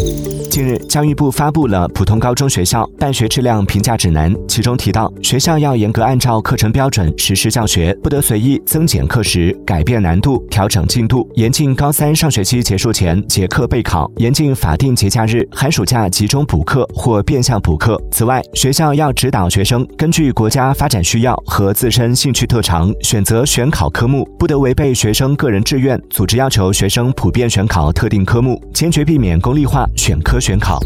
Música 近日，教育部发布了普通高中学校办学质量评价指南，其中提到，学校要严格按照课程标准实施教学，不得随意增减课时、改变难度、调整进度，严禁高三上学期结束前结课备考，严禁法定节假日、寒暑假集中补课或变相补课。此外，学校要指导学生根据国家发展需要和自身兴趣特长选择选考科目，不得违背学生个人志愿，组织要求学生普遍选考特定科目，坚决避免功利化选科。选考。